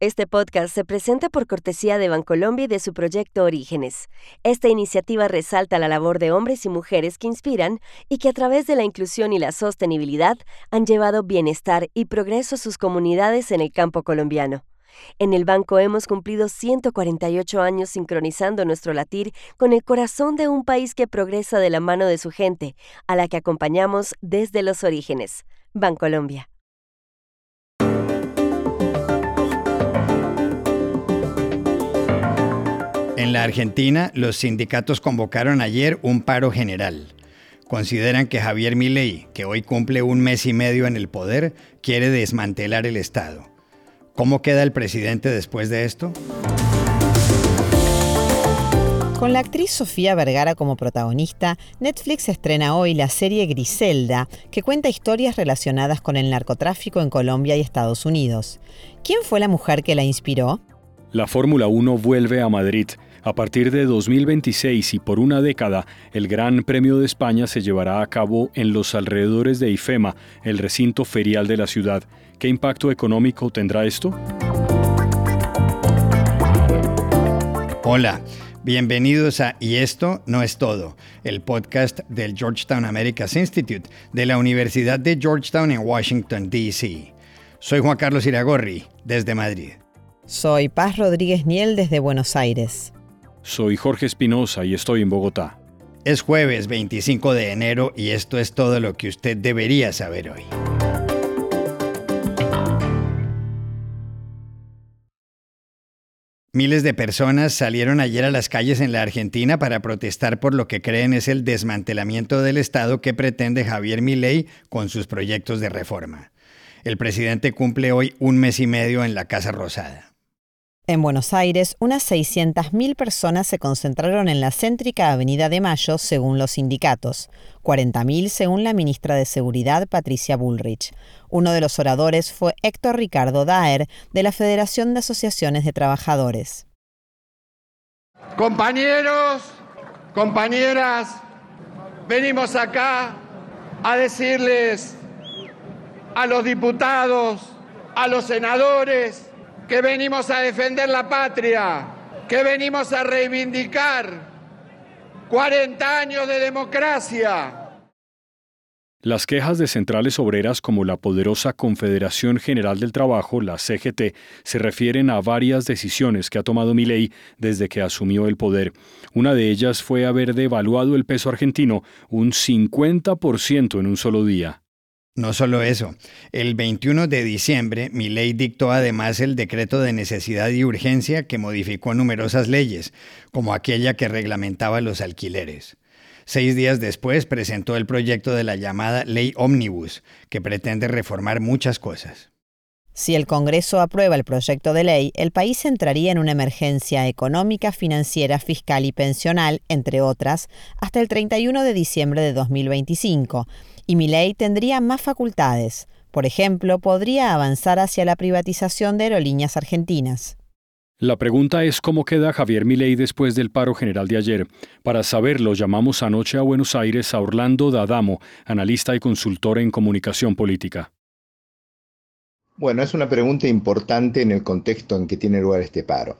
Este podcast se presenta por cortesía de Bancolombia y de su proyecto Orígenes. Esta iniciativa resalta la labor de hombres y mujeres que inspiran y que a través de la inclusión y la sostenibilidad han llevado bienestar y progreso a sus comunidades en el campo colombiano. En el banco hemos cumplido 148 años sincronizando nuestro latir con el corazón de un país que progresa de la mano de su gente, a la que acompañamos desde los orígenes. Bancolombia. En la Argentina, los sindicatos convocaron ayer un paro general. Consideran que Javier Milei, que hoy cumple un mes y medio en el poder, quiere desmantelar el Estado. ¿Cómo queda el presidente después de esto? Con la actriz Sofía Vergara como protagonista, Netflix estrena hoy la serie Griselda, que cuenta historias relacionadas con el narcotráfico en Colombia y Estados Unidos. ¿Quién fue la mujer que la inspiró? La Fórmula 1 vuelve a Madrid a partir de 2026 y por una década, el Gran Premio de España se llevará a cabo en los alrededores de IFEMA, el recinto ferial de la ciudad. ¿Qué impacto económico tendrá esto? Hola, bienvenidos a Y esto no es todo, el podcast del Georgetown Americas Institute de la Universidad de Georgetown en Washington, D.C. Soy Juan Carlos Iragorri, desde Madrid. Soy Paz Rodríguez Niel desde Buenos Aires. Soy Jorge Espinosa y estoy en Bogotá. Es jueves 25 de enero y esto es todo lo que usted debería saber hoy. Miles de personas salieron ayer a las calles en la Argentina para protestar por lo que creen es el desmantelamiento del Estado que pretende Javier Milei con sus proyectos de reforma. El presidente cumple hoy un mes y medio en la Casa Rosada. En Buenos Aires, unas 600.000 personas se concentraron en la céntrica Avenida de Mayo, según los sindicatos, 40.000 según la ministra de Seguridad, Patricia Bullrich. Uno de los oradores fue Héctor Ricardo Daer, de la Federación de Asociaciones de Trabajadores. Compañeros, compañeras, venimos acá a decirles a los diputados, a los senadores, que venimos a defender la patria, que venimos a reivindicar 40 años de democracia. Las quejas de centrales obreras como la poderosa Confederación General del Trabajo, la CGT, se refieren a varias decisiones que ha tomado Milei desde que asumió el poder. Una de ellas fue haber devaluado el peso argentino un 50% en un solo día. No solo eso, el 21 de diciembre, ley dictó además el decreto de necesidad y urgencia que modificó numerosas leyes, como aquella que reglamentaba los alquileres. Seis días después presentó el proyecto de la llamada Ley Omnibus, que pretende reformar muchas cosas. Si el Congreso aprueba el proyecto de ley, el país entraría en una emergencia económica, financiera, fiscal y pensional, entre otras, hasta el 31 de diciembre de 2025 y ley tendría más facultades. Por ejemplo, podría avanzar hacia la privatización de aerolíneas argentinas. La pregunta es cómo queda Javier Milei después del paro general de ayer. Para saberlo, llamamos anoche a Buenos Aires a Orlando D'Adamo, analista y consultor en comunicación política. Bueno, es una pregunta importante en el contexto en que tiene lugar este paro.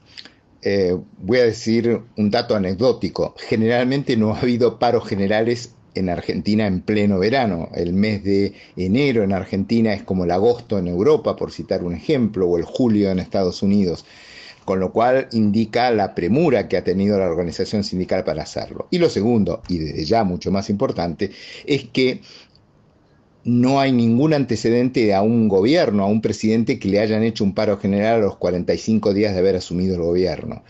Eh, voy a decir un dato anecdótico. Generalmente no ha habido paros generales en Argentina en pleno verano. El mes de enero en Argentina es como el agosto en Europa, por citar un ejemplo, o el julio en Estados Unidos, con lo cual indica la premura que ha tenido la organización sindical para hacerlo. Y lo segundo, y desde ya mucho más importante, es que no hay ningún antecedente a un gobierno, a un presidente que le hayan hecho un paro general a los 45 días de haber asumido el gobierno.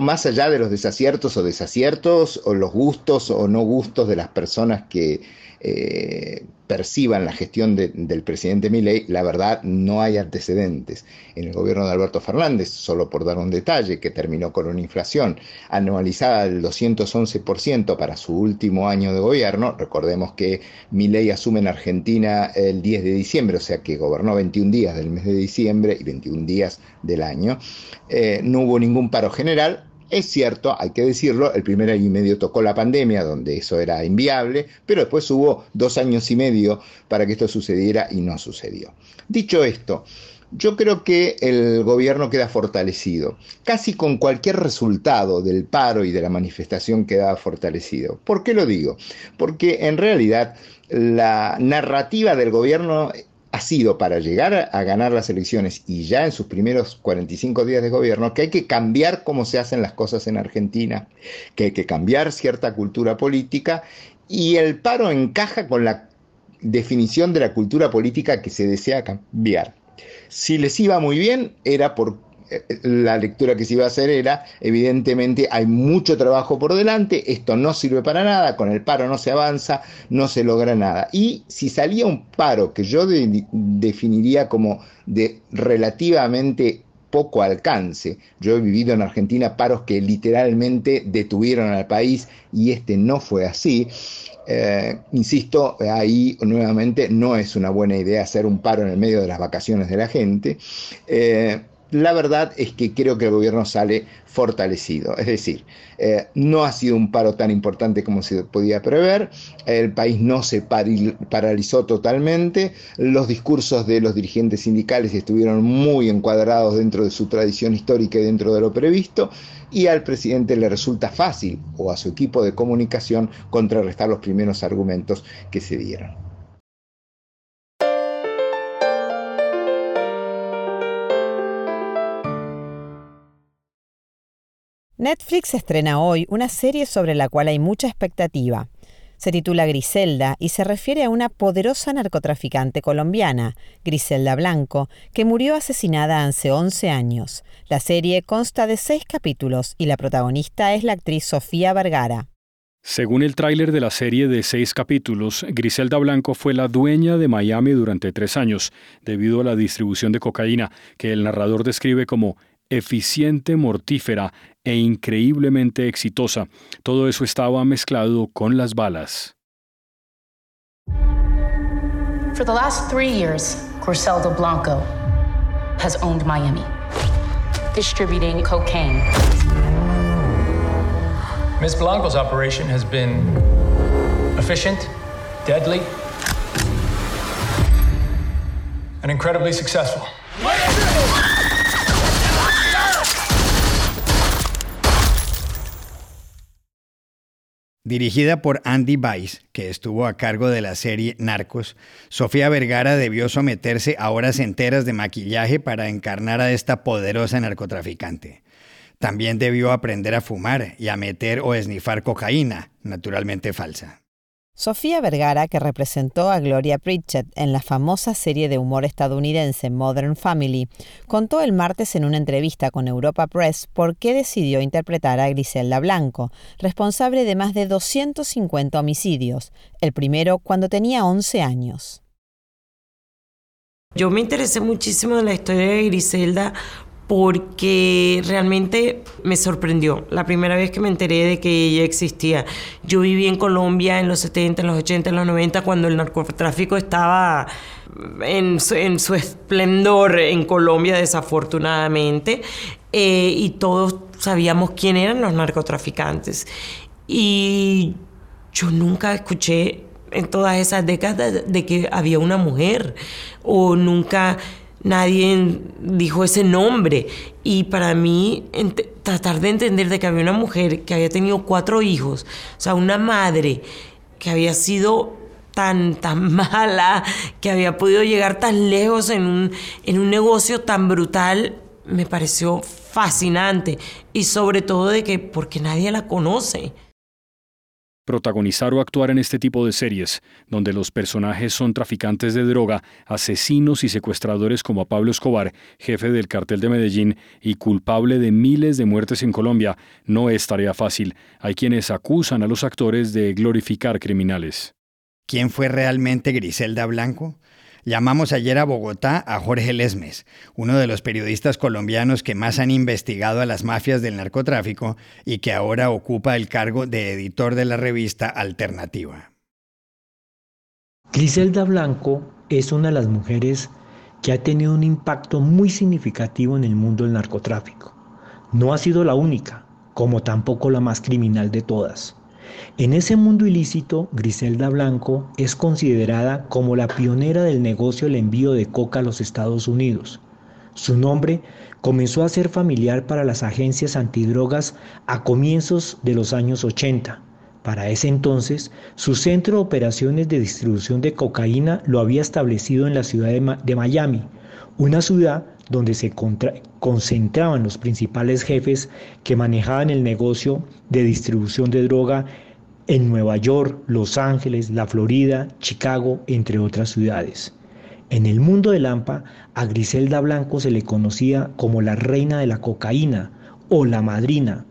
Más allá de los desaciertos o desaciertos, o los gustos o no gustos de las personas que eh, perciban la gestión del presidente Milei, la verdad no hay antecedentes. En el gobierno de Alberto Fernández, solo por dar un detalle, que terminó con una inflación anualizada del 211% para su último año de gobierno, recordemos que Milei asume en Argentina el 10 de diciembre, o sea que gobernó 21 días del mes de diciembre y 21 días del año, eh, no hubo ningún paro general, es cierto, hay que decirlo, el primer año y medio tocó la pandemia, donde eso era inviable, pero después hubo dos años y medio para que esto sucediera y no sucedió. Dicho esto, yo creo que el gobierno queda fortalecido. Casi con cualquier resultado del paro y de la manifestación queda fortalecido. ¿Por qué lo digo? Porque en realidad la narrativa del gobierno ha sido para llegar a ganar las elecciones y ya en sus primeros 45 días de gobierno que hay que cambiar cómo se hacen las cosas en Argentina, que hay que cambiar cierta cultura política y el paro encaja con la definición de la cultura política que se desea cambiar. Si les iba muy bien era por la lectura que se iba a hacer era, evidentemente hay mucho trabajo por delante, esto no sirve para nada, con el paro no se avanza, no se logra nada. Y si salía un paro que yo definiría como de relativamente poco alcance. Yo he vivido en Argentina paros que literalmente detuvieron al país y este no fue así. Eh, insisto, ahí nuevamente no es una buena idea hacer un paro en el medio de las vacaciones de la gente. Eh, la verdad es que creo que el gobierno sale fortalecido. Es decir, eh, no ha sido un paro tan importante como se podía prever, el país no se paralizó totalmente, los discursos de los dirigentes sindicales estuvieron muy encuadrados dentro de su tradición histórica y dentro de lo previsto, y al presidente le resulta fácil, o a su equipo de comunicación, contrarrestar los primeros argumentos que se dieron. Netflix estrena hoy una serie sobre la cual hay mucha expectativa. Se titula Griselda y se refiere a una poderosa narcotraficante colombiana, Griselda Blanco, que murió asesinada hace 11 años. La serie consta de seis capítulos y la protagonista es la actriz Sofía Vergara. Según el tráiler de la serie de seis capítulos, Griselda Blanco fue la dueña de Miami durante tres años, debido a la distribución de cocaína, que el narrador describe como eficiente, mortífera e increíblemente exitosa. Todo eso estaba mezclado con las balas. For the last three years, Griselda Blanco has owned Miami, distributing cocaine. Ms. Blanco's operation has been efficient, deadly, and incredibly successful. Dirigida por Andy Weiss, que estuvo a cargo de la serie Narcos, Sofía Vergara debió someterse a horas enteras de maquillaje para encarnar a esta poderosa narcotraficante. También debió aprender a fumar y a meter o esnifar cocaína, naturalmente falsa. Sofía Vergara, que representó a Gloria Pritchett en la famosa serie de humor estadounidense Modern Family, contó el martes en una entrevista con Europa Press por qué decidió interpretar a Griselda Blanco, responsable de más de 250 homicidios, el primero cuando tenía 11 años. Yo me interesé muchísimo en la historia de Griselda porque realmente me sorprendió la primera vez que me enteré de que ella existía. Yo viví en Colombia en los 70, en los 80, en los 90, cuando el narcotráfico estaba en su, esplendor en Colombia, desafortunadamente, eh, y todos sabíamos quién eran los narcotraficantes. Y yo nunca escuché en todas esas décadas de que había una mujer, o nunca nadie dijo ese nombre. Y para mí, tratar de entender de que había una mujer que había tenido cuatro hijos, o sea, una madre que había sido tan, tan mala, que había podido llegar tan lejos en un, en un negocio tan brutal, me pareció fascinante. Y sobre todo de que, porque nadie la conoce. Protagonizar o actuar en este tipo de series, donde los personajes son traficantes de droga, asesinos y secuestradores como a Pablo Escobar, jefe del cartel de Medellín y culpable de miles de muertes en Colombia, no es tarea fácil. Hay quienes acusan a los actores de glorificar criminales. ¿Quién fue realmente Griselda Blanco? Llamamos ayer a Bogotá a Jorge Lesmes, uno de los periodistas colombianos que más han investigado a las mafias del narcotráfico y que ahora ocupa el cargo de editor de la revista Alternativa. Griselda Blanco es una de las mujeres que ha tenido un impacto muy significativo en el mundo del narcotráfico. No ha sido la única, como tampoco la más criminal de todas. En ese mundo ilícito, Griselda Blanco es considerada como la pionera del negocio del envío de coca a los Estados Unidos. Su nombre comenzó a ser familiar para las agencias antidrogas a comienzos de los años 80. Para ese entonces, su centro de operaciones de distribución de cocaína lo había establecido en la ciudad de, Miami, una ciudad donde se concentraban los principales jefes que manejaban el negocio de distribución de droga en Nueva York, Los Ángeles, la Florida, Chicago, entre otras ciudades. En el mundo de Lampa, a Griselda Blanco se le conocía como la reina de la cocaína o la madrina.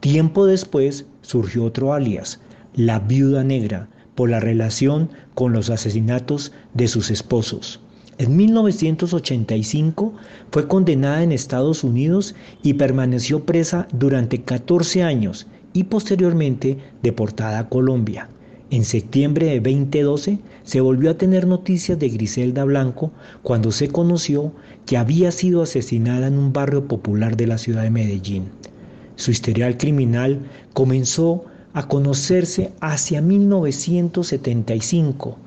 Tiempo después surgió otro alias, la viuda negra, por la relación con los asesinatos de sus esposos. En 1985 fue condenada en Estados Unidos y permaneció presa durante 14 años y posteriormente deportada a Colombia. En septiembre de 2012 se volvió a tener noticias de Griselda Blanco cuando se conoció que había sido asesinada en un barrio popular de la ciudad de Medellín. Su historial criminal comenzó a conocerse hacia 1975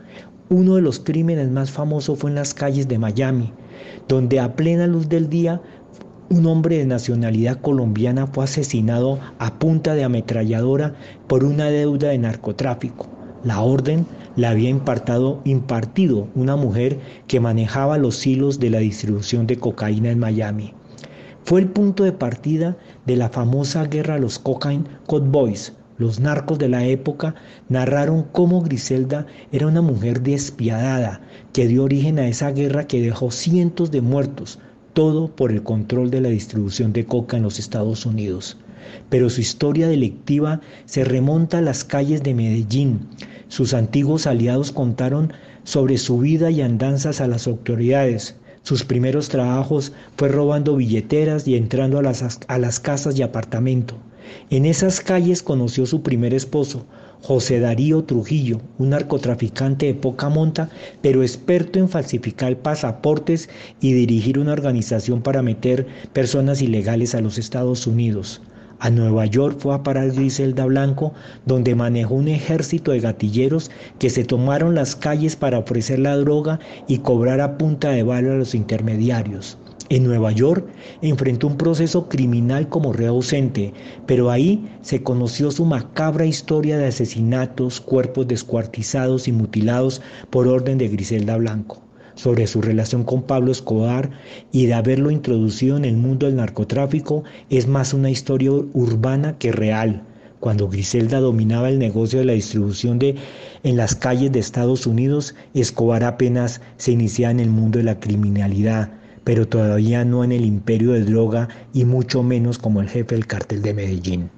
uno de los crímenes más famosos fue en las calles de Miami, donde a plena luz del día un hombre de nacionalidad colombiana fue asesinado a punta de ametralladora por una deuda de narcotráfico. La orden la había impartido, una mujer que manejaba los hilos de la distribución de cocaína en Miami. Fue el punto de partida de la famosa guerra a los Cocaine Cowboys, los narcos de la época narraron cómo Griselda era una mujer despiadada que dio origen a esa guerra que dejó cientos de muertos, todo por el control de la distribución de coca en los Estados Unidos. Pero su historia delictiva se remonta a las calles de Medellín. Sus antiguos aliados contaron sobre su vida y andanzas a las autoridades. Sus primeros trabajos fue robando billeteras y entrando a las, a las casas y apartamentos. En esas calles conoció su primer esposo, José Darío Trujillo, un narcotraficante de poca monta, pero experto en falsificar pasaportes y dirigir una organización para meter personas ilegales a los Estados Unidos. A Nueva York fue a parar Griselda Blanco, donde manejó un ejército de gatilleros que se tomaron las calles para ofrecer la droga y cobrar a punta de bala a los intermediarios. En Nueva York enfrentó un proceso criminal como reo ausente, pero ahí se conoció su macabra historia de asesinatos, cuerpos descuartizados y mutilados por orden de Griselda Blanco, sobre su relación con Pablo Escobar y de haberlo introducido en el mundo del narcotráfico es más una historia urbana que real. Cuando Griselda dominaba el negocio de la distribución de en las calles de Estados Unidos, Escobar apenas se iniciaba en el mundo de la criminalidad pero todavía no en el imperio de droga y mucho menos como el jefe del cartel de Medellín.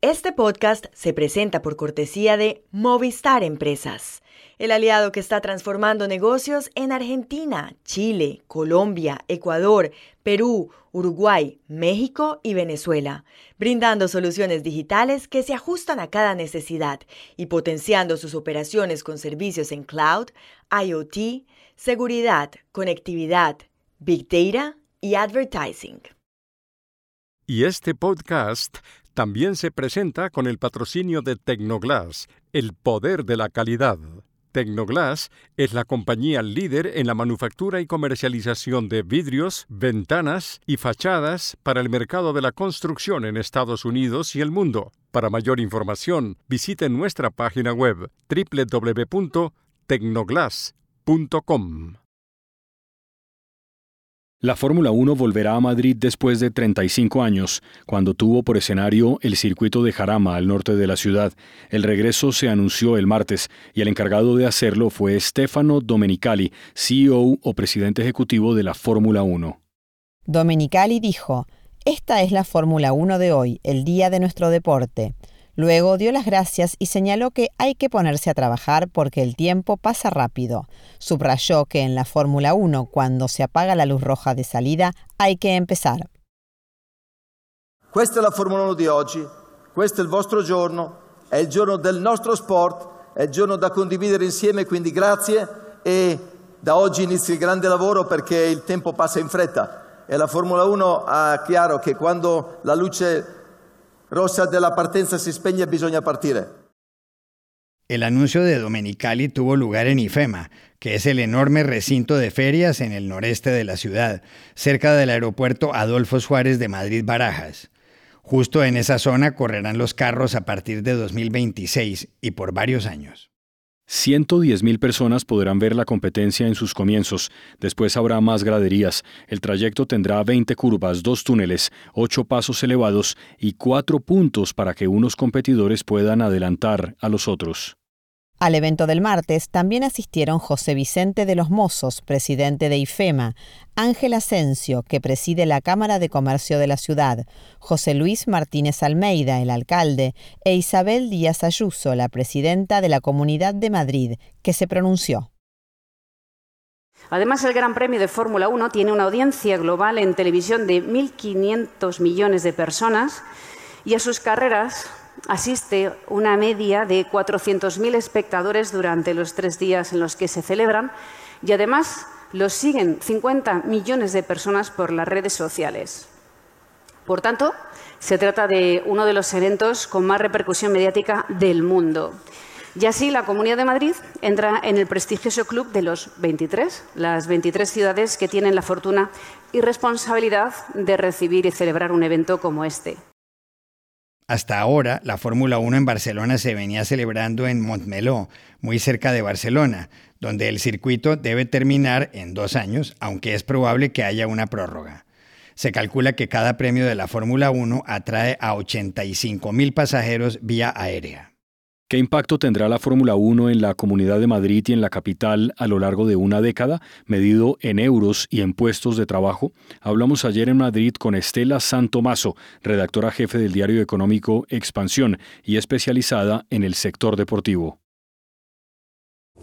Este podcast se presenta por cortesía de Movistar Empresas el aliado que está transformando negocios en Argentina, Chile, Colombia, Ecuador, Perú, Uruguay, México y Venezuela, brindando soluciones digitales que se ajustan a cada necesidad y potenciando sus operaciones con servicios en cloud, IoT, seguridad, conectividad, big data y advertising. Y este podcast también se presenta con el patrocinio de Tecnoglass, el poder de la calidad. Tecnoglass es la compañía líder en la manufactura y comercialización de vidrios, ventanas y fachadas para el mercado de la construcción en Estados Unidos y el mundo. Para mayor información, visite nuestra página web www.tecnoglass.com. La Fórmula 1 volverá a Madrid después de 35 años, cuando tuvo por escenario el circuito de Jarama al norte de la ciudad. El regreso se anunció el martes y el encargado de hacerlo fue Stefano Domenicali, CEO o presidente ejecutivo de la Fórmula 1. Domenicali dijo, Esta es la Fórmula 1 de hoy, el día de nuestro deporte. Luego dio las gracias y señaló que hay que ponerse a trabajar porque el tiempo pasa rápido. Subrayó que en la Fórmula 1, cuando se apaga la luz roja de salida, hay que empezar. Questa è la Formula 1 di oggi, questo è il vostro giorno, è il giorno del nostro sport, è il giorno da condividere insieme, quindi grazie. E da oggi inizia il grande lavoro perché il tempo passa in fretta. E la Formula 1 ha chiaro che quando la luce rossa della partenza si spegne bisogna partire. El anuncio de Domenicali tuvo lugar en IFEMA, que es el enorme recinto de ferias en el noreste de la ciudad, cerca del aeropuerto Adolfo Suárez de Madrid Barajas. Justo en esa zona correrán los carros a partir de 2026 y por varios años. 110.000 personas podrán ver la competencia en sus comienzos. Después habrá más graderías. El trayecto tendrá 20 curvas, dos túneles, 8 pasos elevados y 4 puntos para que unos competidores puedan adelantar a los otros. Al evento del martes también asistieron José Vicente de los Mozos, presidente de IFEMA, Ángel Asensio, que preside la Cámara de Comercio de la ciudad, José Luis Martínez Almeida, el alcalde, e Isabel Díaz Ayuso, la presidenta de la Comunidad de Madrid, que se pronunció. Además, el Gran Premio de Fórmula 1 tiene una audiencia global en televisión de 1.500 millones de personas y a sus carreras asiste una media de 400.000 espectadores durante los tres días en los que se celebran y además los siguen 50 millones de personas por las redes sociales. Por tanto, se trata de uno de los eventos con más repercusión mediática del mundo. Y así la Comunidad de Madrid entra en el prestigioso club de los 23, las 23 ciudades que tienen la fortuna y responsabilidad de recibir y celebrar un evento como este. Hasta ahora, la Fórmula 1 en Barcelona se venía celebrando en Montmeló, muy cerca de Barcelona, donde el circuito debe terminar en dos años, aunque es probable que haya una prórroga. Se calcula que cada premio de la Fórmula 1 atrae a 85 mil pasajeros vía aérea. ¿Qué impacto tendrá la Fórmula 1 en la Comunidad de Madrid y en la capital a lo largo de una década, medido en euros y en puestos de trabajo? Hablamos ayer en Madrid con Estela Santomaso, redactora jefe del diario económico Expansión y especializada en el sector deportivo.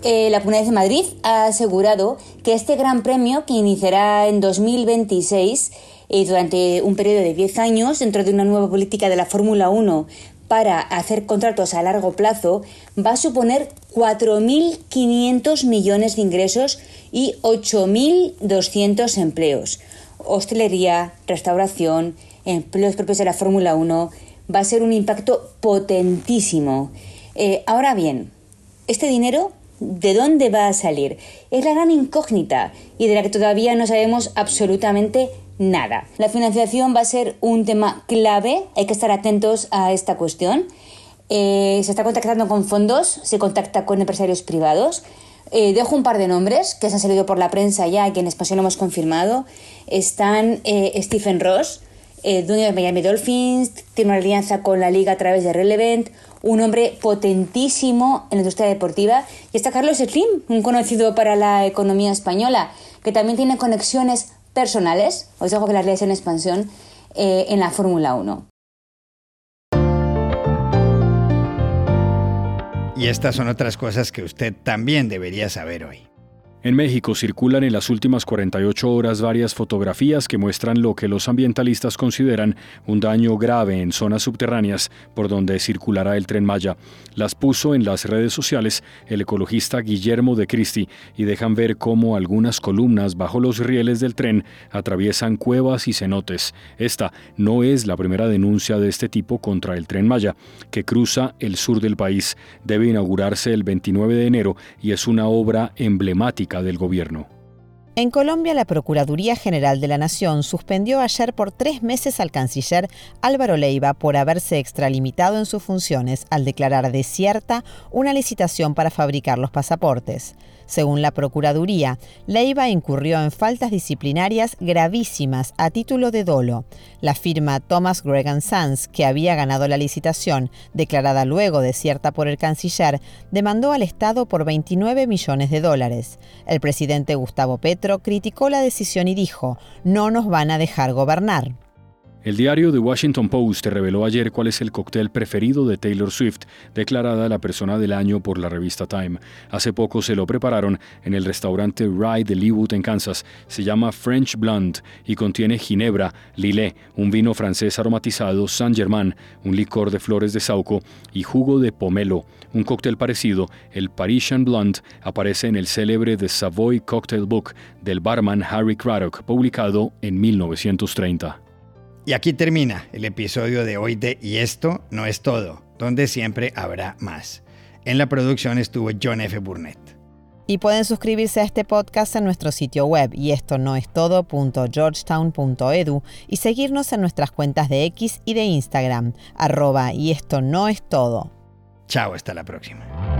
Eh, la Comunidad de Madrid ha asegurado que este Gran Premio, que iniciará en 2026 y durante un periodo de 10 años, dentro de una nueva política de la Fórmula 1 para hacer contratos a largo plazo va a suponer 4.500 millones de ingresos y 8.200 empleos. Hostelería, restauración, empleos propios de la Fórmula 1, va a ser un impacto potentísimo. Eh, ahora bien, este dinero, ¿de dónde va a salir? Es la gran incógnita y de la que todavía no sabemos absolutamente nada. La financiación va a ser un tema clave, hay que estar atentos a esta cuestión. Eh, se está contactando con fondos, se contacta con empresarios privados. Eh, dejo un par de nombres que se han salido por la prensa ya y que en español hemos confirmado. Están eh, Stephen Ross, dueño de Miami Dolphins, tiene una alianza con la liga a través de Relevant, un hombre potentísimo en la industria deportiva. Y está Carlos Slim, un conocido para la economía española, que también tiene conexiones personales, os dejo que las leáis en expansión, eh, en la Fórmula 1. Y estas son otras cosas que usted también debería saber hoy. En México circulan en las últimas 48 horas varias fotografías que muestran lo que los ambientalistas consideran un daño grave en zonas subterráneas por donde circulará el tren Maya. Las puso en las redes sociales el ecologista Guillermo de Cristi y dejan ver cómo algunas columnas bajo los rieles del tren atraviesan cuevas y cenotes. Esta no es la primera denuncia de este tipo contra el tren Maya, que cruza el sur del país. Debe inaugurarse el 29 de enero y es una obra emblemática del gobierno. En Colombia, la Procuraduría General de la Nación suspendió ayer por tres meses al canciller Álvaro Leiva por haberse extralimitado en sus funciones al declarar desierta una licitación para fabricar los pasaportes. Según la Procuraduría, Leiva incurrió en faltas disciplinarias gravísimas a título de dolo. La firma Thomas Gregan Sons, que había ganado la licitación, declarada luego desierta por el canciller, demandó al Estado por 29 millones de dólares. El presidente Gustavo Petro criticó la decisión y dijo, no nos van a dejar gobernar. El diario The Washington Post reveló ayer cuál es el cóctel preferido de Taylor Swift, declarada la persona del año por la revista Time. Hace poco se lo prepararon en el restaurante Rye de Leawood en Kansas. Se llama French Blonde y contiene ginebra, lillet, un vino francés aromatizado, Saint Germain, un licor de flores de sauco y jugo de pomelo. Un cóctel parecido, el Parisian Blonde, aparece en el célebre The Savoy Cocktail Book del barman Harry Craddock, publicado en 1930. Y aquí termina el episodio de hoy de Y esto no es todo, donde siempre habrá más. En la producción estuvo John F. Burnett. Y pueden suscribirse a este podcast en nuestro sitio web y esto no es todo.georgetown.edu y seguirnos en nuestras cuentas de X y de Instagram, arroba y esto no es todo. Chao, hasta la próxima.